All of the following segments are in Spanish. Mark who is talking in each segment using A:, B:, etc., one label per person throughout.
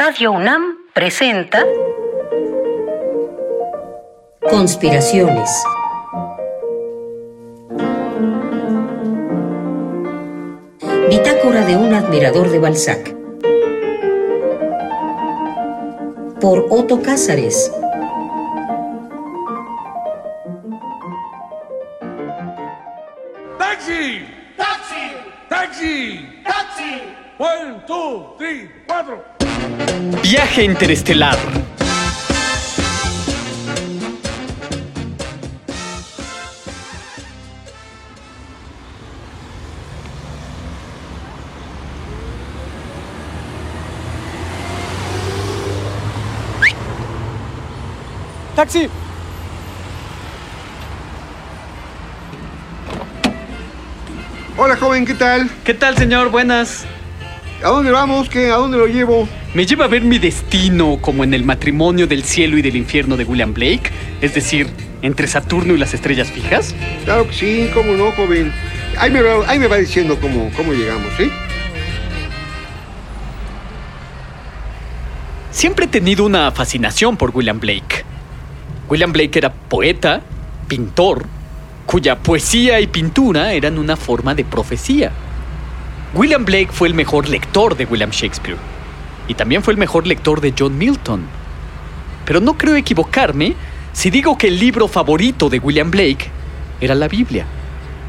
A: Radio UNAM presenta
B: Conspiraciones. Bitácora de un admirador de Balzac. Por Otto Cázares.
C: ¡Taxi!
D: ¡Taxi!
C: ¡Taxi!
D: ¡Taxi!
C: One, two, three, cuatro.
E: Viaje interestelar.
F: ¡Taxi!
G: Hola joven, ¿qué tal?
E: ¿Qué tal, señor? Buenas.
G: ¿A dónde vamos? ¿Qué? ¿A dónde lo llevo?
E: Me lleva a ver mi destino como en el matrimonio del cielo y del infierno de William Blake, es decir, entre Saturno y las estrellas fijas.
G: Claro que sí, cómo no, joven. Ahí me va, ahí me va diciendo cómo, cómo llegamos, ¿eh?
E: Siempre he tenido una fascinación por William Blake. William Blake era poeta, pintor, cuya poesía y pintura eran una forma de profecía. William Blake fue el mejor lector de William Shakespeare y también fue el mejor lector de John Milton. Pero no creo equivocarme si digo que el libro favorito de William Blake era la Biblia,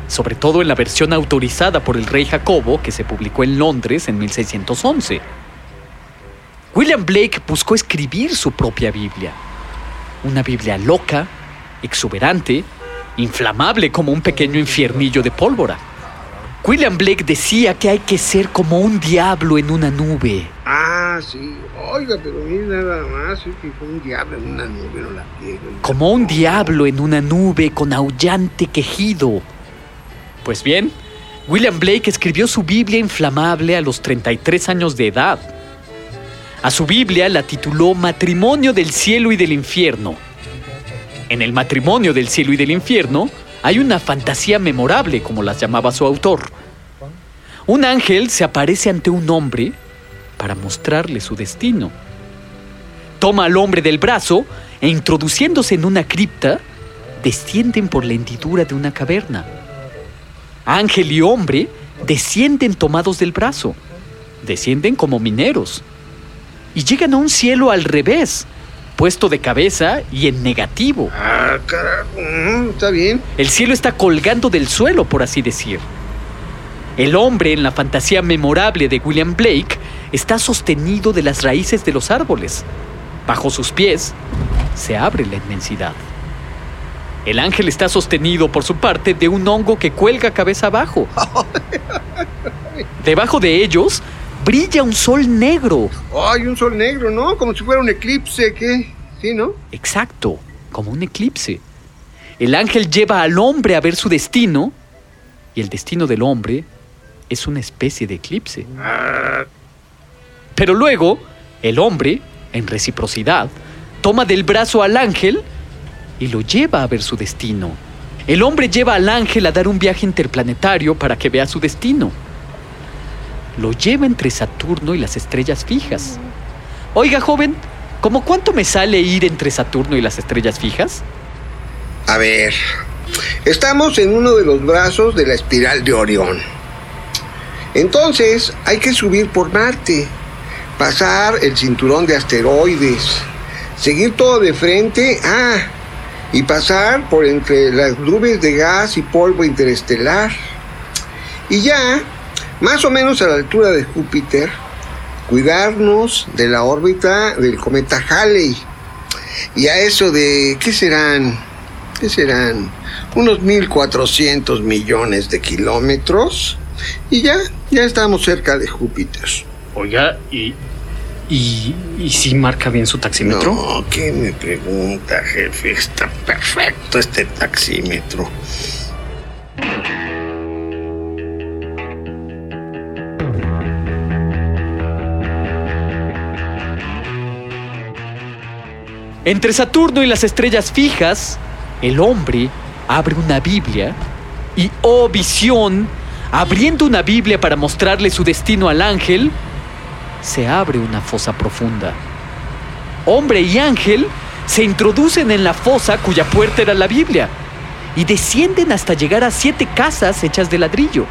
E: sobre todo en la versión autorizada por el rey Jacobo que se publicó en Londres en 1611. William Blake buscó escribir su propia Biblia, una Biblia loca, exuberante, inflamable como un pequeño infiernillo de pólvora. William Blake decía que hay que ser como un diablo en una nube.
G: Ah, sí. Oiga, pero mire nada más, es que fue un diablo en una nube, no la quiero.
E: Como un diablo en una nube con aullante quejido. Pues bien, William Blake escribió su Biblia inflamable a los 33 años de edad. A su Biblia la tituló Matrimonio del cielo y del infierno. En el matrimonio del cielo y del infierno hay una fantasía memorable, como las llamaba su autor. Un ángel se aparece ante un hombre para mostrarle su destino. Toma al hombre del brazo e introduciéndose en una cripta, descienden por la hendidura de una caverna. Ángel y hombre descienden tomados del brazo, descienden como mineros, y llegan a un cielo al revés, puesto de cabeza y en negativo.
G: Ah, carajo, está bien.
E: El cielo está colgando del suelo, por así decir. El hombre en la fantasía memorable de William Blake está sostenido de las raíces de los árboles. Bajo sus pies se abre la inmensidad. El ángel está sostenido por su parte de un hongo que cuelga cabeza abajo. Debajo de ellos brilla un sol negro.
G: Ay, un sol negro, ¿no? Como si fuera un eclipse, ¿qué? Sí, ¿no?
E: Exacto, como un eclipse. El ángel lleva al hombre a ver su destino y el destino del hombre es una especie de eclipse. Pero luego, el hombre, en reciprocidad, toma del brazo al ángel y lo lleva a ver su destino. El hombre lleva al ángel a dar un viaje interplanetario para que vea su destino. Lo lleva entre Saturno y las estrellas fijas. Oiga, joven, ¿cómo cuánto me sale ir entre Saturno y las estrellas fijas?
G: A ver, estamos en uno de los brazos de la espiral de Orión. Entonces hay que subir por Marte, pasar el cinturón de asteroides, seguir todo de frente, ah, y pasar por entre las nubes de gas y polvo interestelar. Y ya, más o menos a la altura de Júpiter, cuidarnos de la órbita del cometa Halley. Y a eso de, ¿qué serán? ¿Qué serán? Unos 1.400 millones de kilómetros. Y ya, ya estamos cerca de Júpiter.
H: Oiga, ¿y, y, y si marca bien su taxímetro?
G: No, ¿qué me pregunta, jefe? Está perfecto este taxímetro.
E: Entre Saturno y las estrellas fijas, el hombre abre una Biblia y, oh visión, abriendo una Biblia para mostrarle su destino al ángel, se abre una fosa profunda. Hombre y ángel se introducen en la fosa cuya puerta era la Biblia y descienden hasta llegar a siete casas hechas de ladrillo.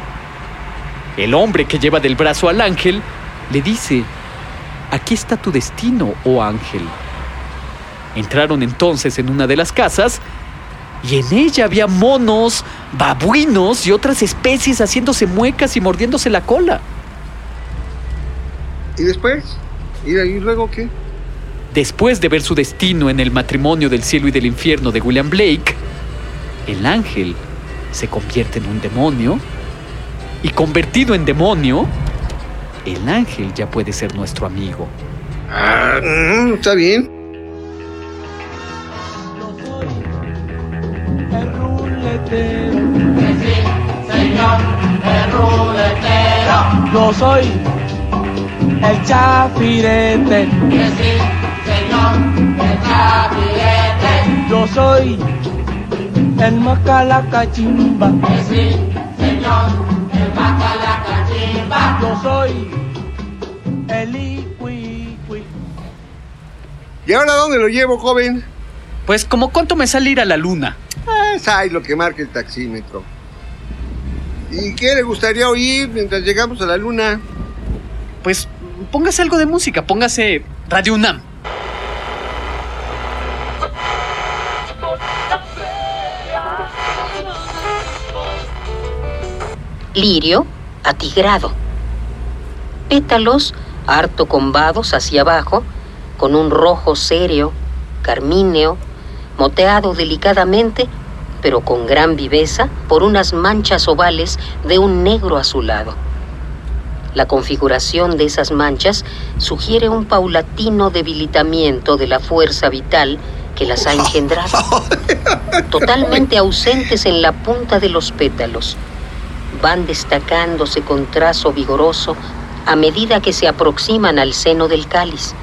E: El hombre que lleva del brazo al ángel le dice, aquí está tu destino, oh ángel. Entraron entonces en una de las casas y en ella había monos, babuinos y otras especies haciéndose muecas y mordiéndose la cola.
G: ¿Y después? ¿Y, y luego qué?
E: Después de ver su destino en el matrimonio del cielo y del infierno de William Blake, el ángel se convierte en un demonio y convertido en demonio, el ángel ya puede ser nuestro amigo.
G: Ah, mm, está bien.
F: Ruletero. Yo soy el chafirete. Yo soy el macalacachimba. Yo soy el icuicui.
G: ¿Y ahora dónde lo llevo, joven?
E: Pues como cuánto me sale ir a la luna.
G: Es ahí lo que marca el taxímetro. ¿Y qué le gustaría oír mientras llegamos a la luna?
E: Pues póngase algo de música, póngase Radio UNAM.
B: Lirio atigrado. Pétalos harto combados hacia abajo, con un rojo serio, carmíneo, moteado delicadamente, pero con gran viveza por unas manchas ovales de un negro azulado. La configuración de esas manchas sugiere un paulatino debilitamiento de la fuerza vital que las ha engendrado, totalmente ausentes en la punta de los pétalos. Van destacándose con trazo vigoroso a medida que se aproximan al seno del cáliz,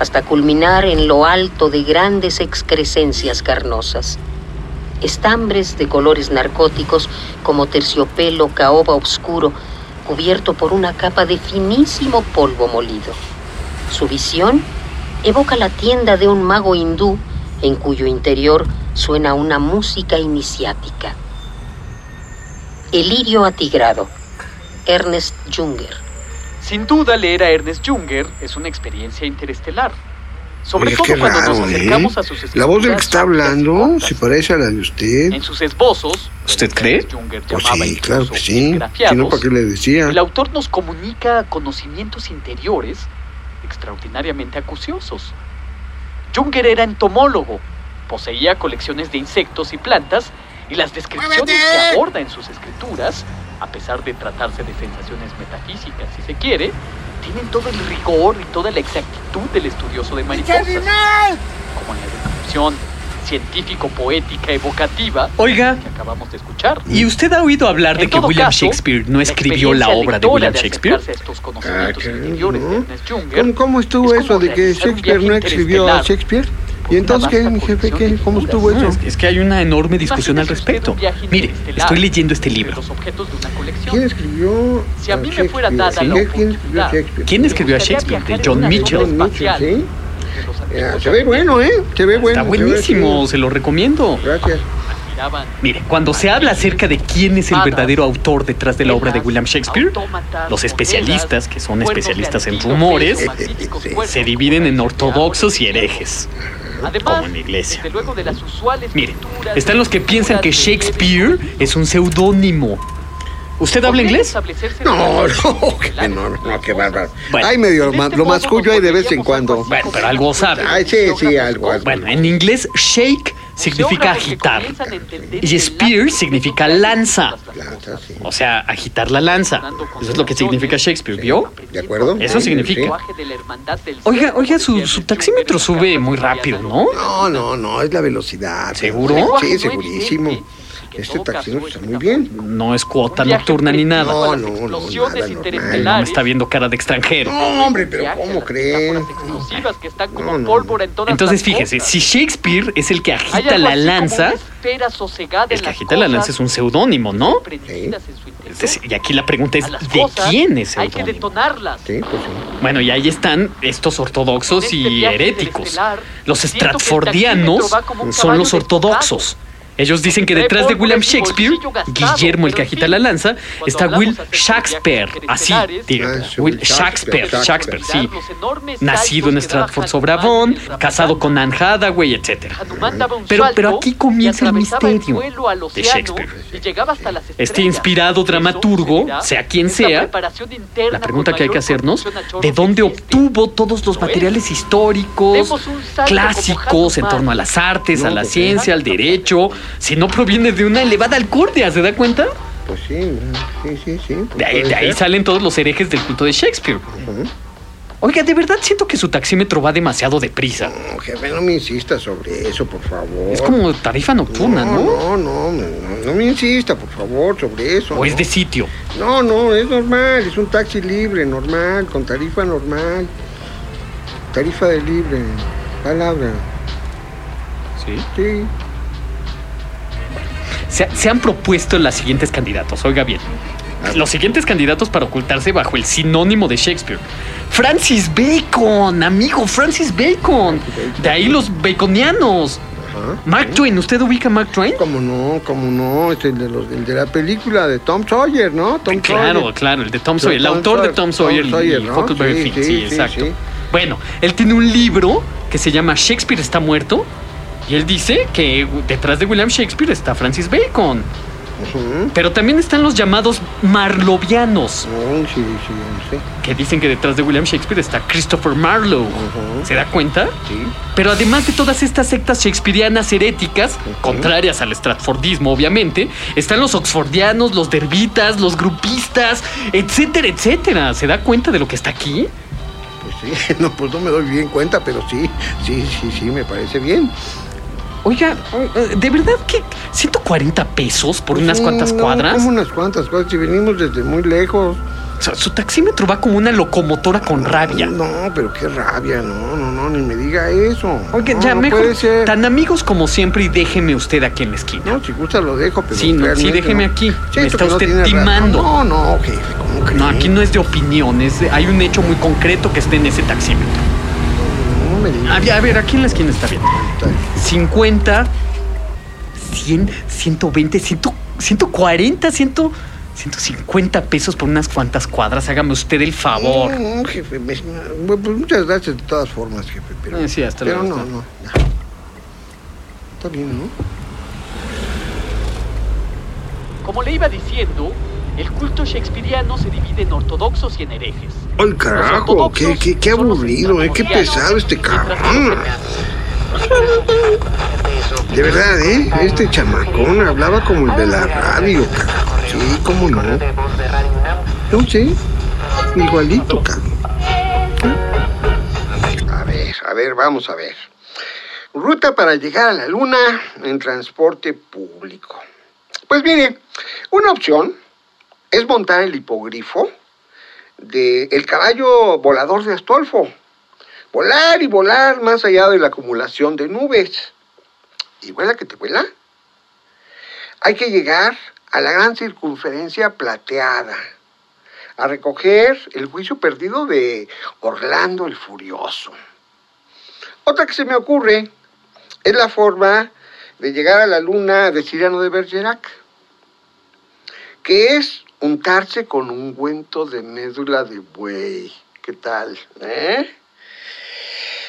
B: hasta culminar en lo alto de grandes excrescencias carnosas. Estambres de colores narcóticos como terciopelo, caoba oscuro, cubierto por una capa de finísimo polvo molido. Su visión evoca la tienda de un mago hindú en cuyo interior suena una música iniciática. El lirio atigrado. Ernest Junger.
E: Sin duda, leer a Ernest Junger es una experiencia interestelar. Sobre
G: Oye,
E: todo cuando nos acercamos
G: ¿eh?
E: a sus
G: La voz del que está hablando, si parece a la de usted.
E: En sus esbozos,
H: ¿Usted cree?
G: Pues sí, claro que sí. Si no, ¿para qué le decía?
E: El autor nos comunica conocimientos interiores extraordinariamente acuciosos. Junger era entomólogo, poseía colecciones de insectos y plantas y las descripciones que aborda en sus escrituras, a pesar de tratarse de sensaciones metafísicas, si se quiere, tienen todo el rigor y toda la exactitud del estudioso de mariposas, como en la descripción científico-poética evocativa
H: Oiga,
E: que acabamos de escuchar.
H: ¿y usted ha oído hablar de que William
E: caso,
H: Shakespeare no escribió la obra de William
E: de
H: Shakespeare?
E: a estos conocimientos
G: Ah,
E: interiores de Junger
G: ¿Cómo, cómo estuvo
E: es
G: eso
E: como
G: de que Shakespeare no escribió a Shakespeare? ¿Y entonces qué, mi jefe? ¿Qué? ¿Cómo estuvo eso?
H: es, es que hay una enorme discusión al respecto. Mire, estoy leyendo este libro.
E: los objetos de una colección.
G: ¿Quién escribió
E: Si a mí
G: a
E: me fuera
G: Shakespeare?
E: dada
G: ¿Sí?
E: la
G: ¿Quién escribió
E: oportunidad
G: Shakespeare?
H: ¿Quién escribió a Shakespeare? De John Mitchell.
G: John Mitchell, ¿sí?
E: antiguos
G: se ve bueno, ¿eh? Se ve bueno.
H: Está buenísimo, se lo recomiendo.
G: Gracias.
H: Mire, cuando se habla acerca de quién es el verdadero autor detrás de la obra de William Shakespeare, los especialistas, que son especialistas en rumores,
G: se
H: dividen en ortodoxos y herejes.
E: Además,
H: como en la iglesia.
E: desde luego de las usuales
H: Mire, están los que piensan que Shakespeare es un seudónimo. ¿Usted habla
E: ¿Podrían
H: inglés?
G: No, no, que no, no, qué bárbaro.
H: Bueno.
G: Ay, medio,
E: este
G: lo
E: modo
G: mascullo hay de vez en cuando.
H: Bueno, pero algo sabe.
G: Ay, sí, sí, algo, algo.
H: Bueno, en inglés shake significa agitar. Y spear significa lanza. O sea, agitar la lanza. Eso es lo que significa Shakespeare, ¿vio?
G: ¿De acuerdo?
H: Eso significa. Oiga, oiga, su, su taxímetro sube muy rápido, ¿no?
G: No, no, no, es la velocidad.
H: ¿Seguro?
G: Sí, segurísimo. Este taxímetro está muy bien.
H: No es cuota nocturna ni nada.
G: No, no, no,
E: explosiones
G: nada.
H: Me está viendo cara de extranjero.
G: No, hombre, pero ¿cómo creen?
E: que están como
G: No, no,
E: pólvora en todas
H: Entonces fíjese, si Shakespeare es el que agita la lanza, el que agita la lanza es un seudónimo, ¿no?
E: prendidas en su interior. Es decir, y aquí la pregunta es, ¿de quién es
D: Hay que
E: seudónimo?
D: detonarlas.
G: Sí, pues sí.
E: Bueno, y ahí están estos ortodoxos
D: este
E: y heréticos. Los stratfordianos son los ortodoxos. Ellos dicen que detrás de William Shakespeare, Guillermo el
D: fin,
E: la lanza, está Will Shakespeare. Así,
G: sí,
E: Will Shakespeare,
G: Shakespeare,
E: sí. Nacido en
D: saltos que daba
E: Stratford sobre
D: Hanuman
E: Avon,
D: mientras
E: casado con Anne Hathaway, etc. Pero- pero aquí comienza el misterio de Shakespeare. Este inspirado dramaturgo, sea quien sea, La pregunta que hay que hacernos, ¿de dónde obtuvo todos los
D: Lo es.
E: materiales históricos, clásicos en torno a las artes, a la
G: pues,
E: ciencia, al derecho, si no proviene de una elevada alcurnia, ¿se da cuenta?
G: Pues sí, sí, sí, sí. pues
E: De ahí, de salen todos los herejes del culto de Shakespeare. Oiga, de verdad siento que su taxímetro va demasiado deprisa.
G: No, jefe, no me insista sobre eso, por favor.
E: Es como tarifa nocturna, ¿no?
G: No, no, no, no, no me insista, por favor, sobre eso.
E: O es de sitio.
G: No, no, es normal, es un taxi libre, normal, con tarifa normal. Tarifa de libre, palabra,
E: Sí.
G: sí.
E: Se, se han propuesto los siguientes candidatos, oiga bien. Los siguientes candidatos para ocultarse bajo el sinónimo de Shakespeare. Francis Bacon, amigo, Francis Bacon. De ahí los baconianos.
G: Ajá.
E: Mark Twain, ¿usted ubica a Mark Twain?
G: ¿Cómo no? ¿Cómo no? Es el de, los, el de la película de Tom Sawyer, ¿no? Tom
E: Claro,
G: Sawyer.
E: claro, el de Tom Sawyer, el
G: Tom
E: autor de Tom Sawyer,
G: Tom Sawyer, ¿no?
E: Finn,
G: sí,
E: sí, exacto.
G: sí.
E: Bueno, él tiene un libro que se llama Shakespeare está muerto y él dice que detrás de William Shakespeare está Francis Bacon. Pero también están los llamados marlovianos,
G: No, sí, sí, sé.
E: que dicen que detrás de William Shakespeare está Christopher Marlowe. ¿Se da cuenta?
G: Sí.
E: Pero además de todas estas sectas shakespearianas heréticas, contrarias al stratfordismo obviamente, están los oxfordianos, los derbitas, los grupistas, etcétera, etcétera. ¿Se da cuenta de lo que está aquí?
G: Pues sí, no, pues no me doy bien cuenta, pero sí, sí, sí, sí, me parece bien.
E: Oiga, eh, ¿de verdad que 140 pesos por unas
G: Sí,
E: cuantas
G: no,
E: cuadras?
G: Como unas cuantas cuadras, si venimos desde muy lejos.
E: O sea, su taxímetro va como una locomotora con rabia.
G: No, pero qué rabia, no, no, no, ni me diga eso.
E: Oiga,
G: no,
E: ya
G: no
E: mejor
G: puede ser.
E: tan amigos como siempre y déjeme usted aquí en la esquina.
G: No, si gusta lo dejo, pero
E: Sí, no, sí, déjeme aquí. Me está usted timando.
G: No, no, jefe, ¿cómo cree?
E: No, aquí no es de opiniones, hay un hecho muy concreto que esté en ese taxímetro.
G: No me diga.
E: A ver, a ver, aquí en la esquina está bien. 50, 100, 120, 100, 140, 100, 150 pesos por unas cuantas cuadras. Hágame usted el favor.
G: No, jefe, me- pues muchas gracias de todas formas, jefe, pero...
E: Eh, sí, hasta
G: Pero
E: luego,
G: no,
E: hasta
G: no, ya. Está bien, ¿no?
D: Como le iba diciendo, el culto shakespeariano se divide en ortodoxos y en herejes.
G: ¡Ay,
D: Los
G: carajo! ¡Qué, aburrido, eh! ¡Qué pesado este cabrón! De verdad, ¿eh? Este chamacón hablaba como el de la radio, cabrón. Sí, cómo no. No sé. Igualito, cabrón. A ver, a ver, vamos a ver. Ruta para llegar a la luna en transporte público. Pues mire, una opción es montar el hipogrifo de el caballo volador de Astolfo. Volar y volar más allá de la acumulación de nubes. ¿Y vuela que te vuela? Hay que llegar a la gran circunferencia plateada, a recoger el juicio perdido de Orlando el Furioso. Otra que se me ocurre es la forma de llegar a la luna de Ciriano de Bergerac, que es untarse con un ungüento de médula de buey. ¿Qué tal? ¿Eh?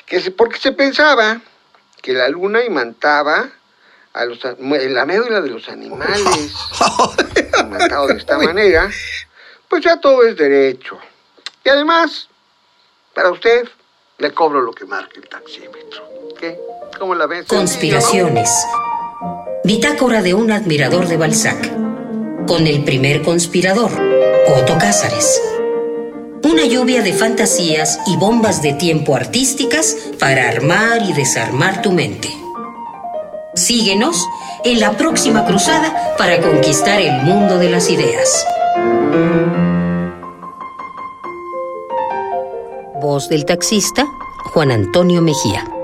G: Que se- porque se pensaba que la luna imantaba a los, la médula de los animales, imantado de esta manera, pues ya todo es derecho. Y además, para usted, le cobro lo que marque el taxímetro. ¿Qué? ¿Cómo la ves?
B: Conspiraciones. Bitácora de un admirador de Balzac. Con el primer conspirador, Otto Cázares. Una lluvia de fantasías y bombas de tiempo artísticas para armar y desarmar tu mente. Síguenos en la próxima cruzada para conquistar el mundo de las ideas. Voz del taxista, Juan Antonio Mejía.